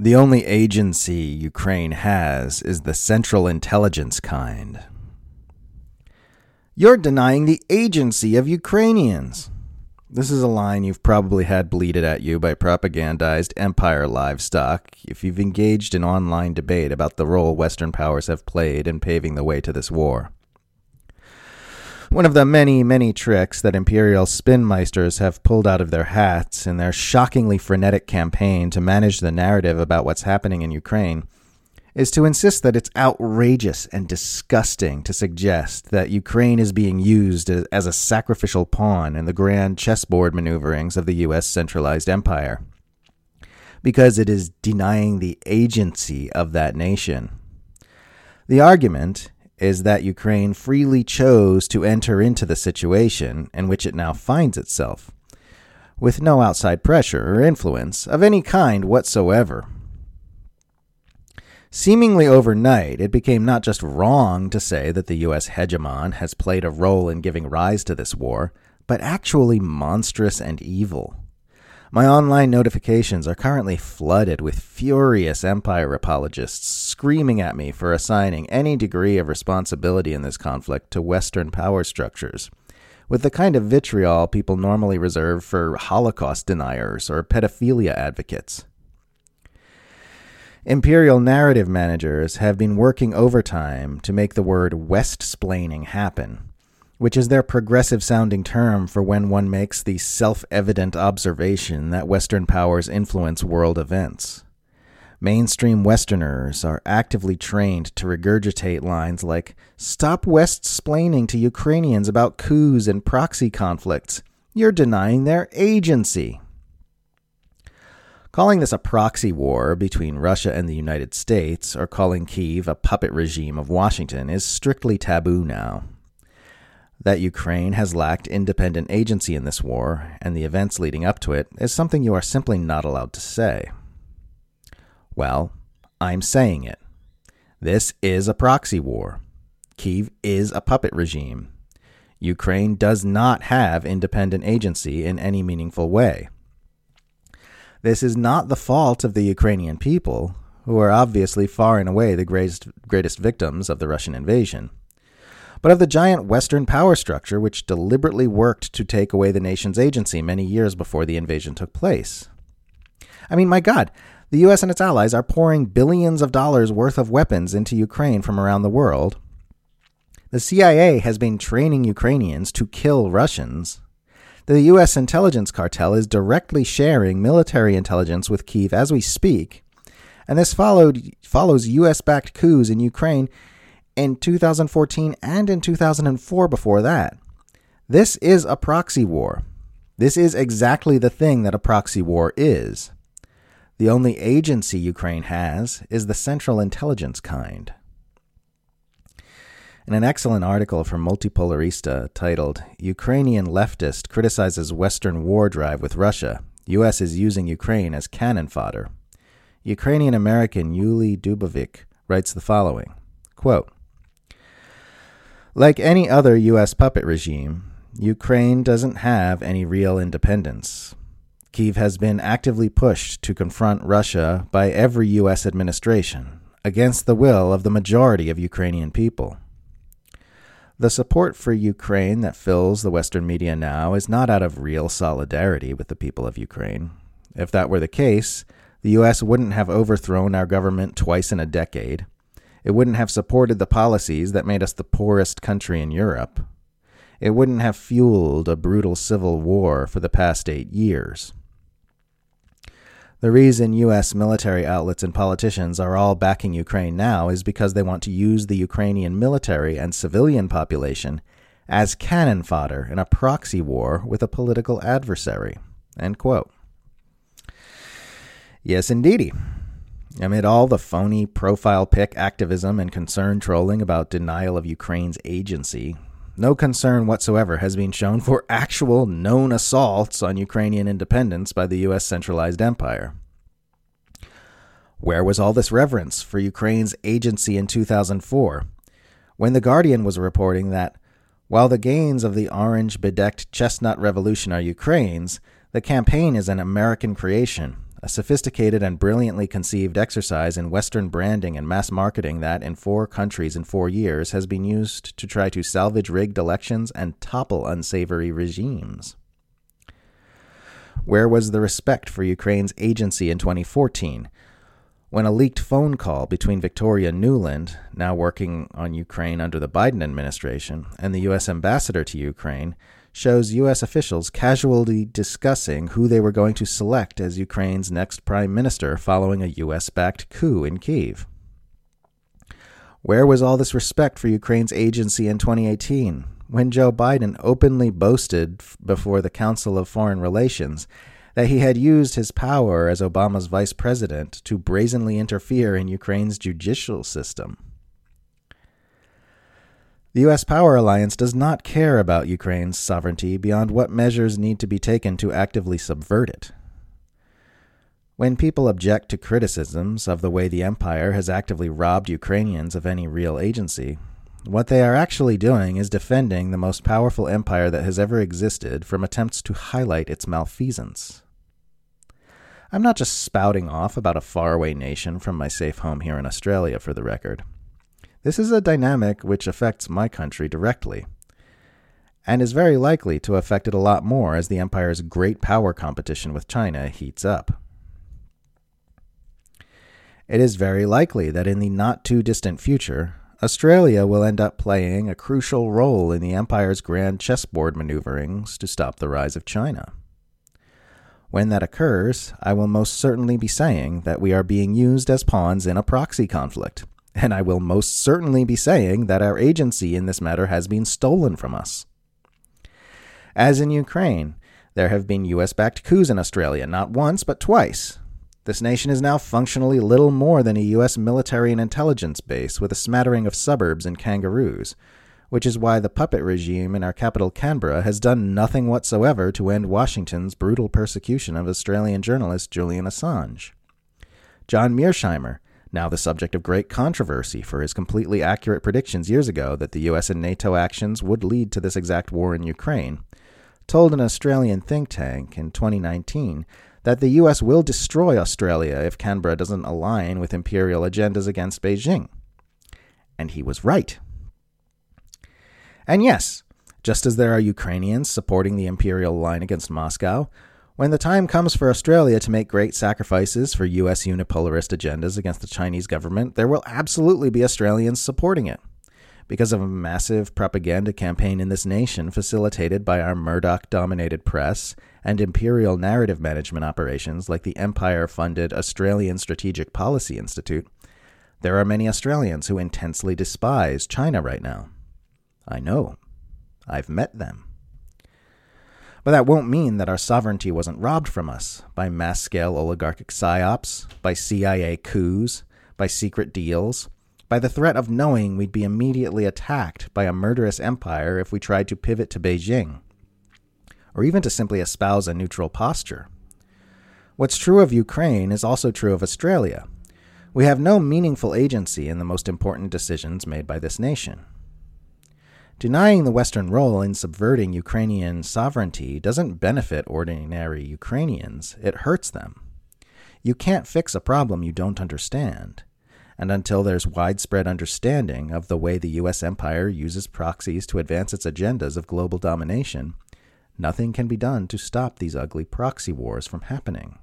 The only agency Ukraine has is the Central Intelligence kind. You're denying the agency of Ukrainians. This is a line you've probably had bleated at you by propagandized empire livestock if you've engaged in online debate about the role Western powers have played in paving the way to this war. One of the many, many tricks that imperial spinmeisters have pulled out of their hats in their shockingly frenetic campaign to manage the narrative about what's happening in Ukraine is to insist that it's outrageous and disgusting to suggest that Ukraine is being used as a sacrificial pawn in the grand chessboard maneuverings of the U.S. centralized empire, because it is denying the agency of that nation. The argument is that Ukraine freely chose to enter into the situation in which it now finds itself, with no outside pressure or influence of any kind whatsoever. Seemingly overnight, it became not just wrong to say that the U.S. hegemon has played a role in giving rise to this war, but actually monstrous and evil. My online notifications are currently flooded with furious empire apologists screaming at me for assigning any degree of responsibility in this conflict to Western power structures, with the kind of vitriol people normally reserve for Holocaust deniers or pedophilia advocates. Imperial narrative managers have been working overtime to make the word West splaining happen which is their progressive sounding term for when one makes the self evident observation that Western powers influence world events. Mainstream Westerners are actively trained to regurgitate lines like, Stop West splaining to Ukrainians about coups and proxy conflicts. You're denying their agency. Calling this a proxy war between Russia and the United States, or calling Kiev a puppet regime of Washington, is strictly taboo now. That Ukraine has lacked independent agency in this war and the events leading up to it is something you are simply not allowed to say. Well, I'm saying it. This is a proxy war. Kiev is a puppet regime. Ukraine does not have independent agency in any meaningful way. This is not the fault of the Ukrainian people, who are obviously far and away the greatest, greatest victims of the Russian invasion but of the giant Western power structure which deliberately worked to take away the nation's agency many years before the invasion took place. I mean, my God, the US and its allies are pouring billions of dollars worth of weapons into Ukraine from around the world. The CIA has been training Ukrainians to kill Russians. The US intelligence cartel is directly sharing military intelligence with Kiev as we speak. And this followed, follows US backed coups in Ukraine in 2014 and in 2004 before that. This is a proxy war. This is exactly the thing that a proxy war is. The only agency Ukraine has is the Central Intelligence kind. In an excellent article from Multipolarista titled Ukrainian Leftist Criticizes Western War Drive with Russia, U.S. is Using Ukraine as Cannon Fodder, Ukrainian American Yuli Dubovik writes the following quote, like any other U.S. puppet regime, Ukraine doesn't have any real independence. Kiev has been actively pushed to confront Russia by every U.S. administration, against the will of the majority of Ukrainian people. The support for Ukraine that fills the Western media now is not out of real solidarity with the people of Ukraine. If that were the case, the U.S. wouldn't have overthrown our government twice in a decade it wouldn't have supported the policies that made us the poorest country in Europe. It wouldn't have fueled a brutal civil war for the past eight years. The reason U.S. military outlets and politicians are all backing Ukraine now is because they want to use the Ukrainian military and civilian population as cannon fodder in a proxy war with a political adversary. Yes, indeedy. Amid all the phony profile pic activism and concern trolling about denial of Ukraine's agency, no concern whatsoever has been shown for actual known assaults on Ukrainian independence by the U.S. centralized empire. Where was all this reverence for Ukraine's agency in 2004, when The Guardian was reporting that while the gains of the orange bedecked chestnut revolution are Ukraine's, the campaign is an American creation a sophisticated and brilliantly conceived exercise in Western branding and mass marketing that, in four countries in four years, has been used to try to salvage rigged elections and topple unsavory regimes. Where was the respect for Ukraine's agency in 2014? When a leaked phone call between Victoria Nuland, now working on Ukraine under the Biden administration, and the U.S. ambassador to Ukraine, shows U.S. officials casually discussing who they were going to select as Ukraine's next prime minister following a U.S. backed coup in Kiev. Where was all this respect for Ukraine's agency in 2018 when Joe Biden openly boasted before the Council of Foreign Relations that he had used his power as Obama's vice president to brazenly interfere in Ukraine's judicial system? The U.S. power alliance does not care about Ukraine's sovereignty beyond what measures need to be taken to actively subvert it. When people object to criticisms of the way the empire has actively robbed Ukrainians of any real agency, what they are actually doing is defending the most powerful empire that has ever existed from attempts to highlight its malfeasance. I'm not just spouting off about a faraway nation from my safe home here in Australia, for the record. This is a dynamic which affects my country directly, and is very likely to affect it a lot more as the empire's great power competition with China heats up. It is very likely that in the not too distant future, Australia will end up playing a crucial role in the empire's grand chessboard maneuverings to stop the rise of China. When that occurs, I will most certainly be saying that we are being used as pawns in a proxy conflict and I will most certainly be saying that our agency in this matter has been stolen from us. As in Ukraine, there have been US backed coups in Australia, not once, but twice. This nation is now functionally little more than a US military and intelligence base with a smattering of suburbs and kangaroos, which is why the puppet regime in our capital, Canberra, has done nothing whatsoever to end Washington's brutal persecution of Australian journalist Julian Assange. John Mearsheimer, now the subject of great controversy for his completely accurate predictions years ago that the US and NATO actions would lead to this exact war in Ukraine, told an Australian think tank in 2019 that the US will destroy Australia if Canberra doesn't align with imperial agendas against Beijing. And he was right. And yes, just as there are Ukrainians supporting the imperial line against Moscow, when the time comes for Australia to make great sacrifices for U.S. unipolarist agendas against the Chinese government, there will absolutely be Australians supporting it. Because of a massive propaganda campaign in this nation facilitated by our Murdoch dominated press and imperial narrative management operations like the empire funded Australian Strategic Policy Institute, there are many Australians who intensely despise China right now. I know. I've met them. But that won't mean that our sovereignty wasn't robbed from us by mass scale oligarchic psyops, by CIA coups, by secret deals, by the threat of knowing we'd be immediately attacked by a murderous empire if we tried to pivot to Beijing, or even to simply espouse a neutral posture. What's true of Ukraine is also true of Australia. We have no meaningful agency in the most important decisions made by this nation. Denying the Western role in subverting Ukrainian sovereignty doesn't benefit ordinary Ukrainians, it hurts them. You can't fix a problem you don't understand. And until there's widespread understanding of the way the U.S. empire uses proxies to advance its agendas of global domination, nothing can be done to stop these ugly proxy wars from happening.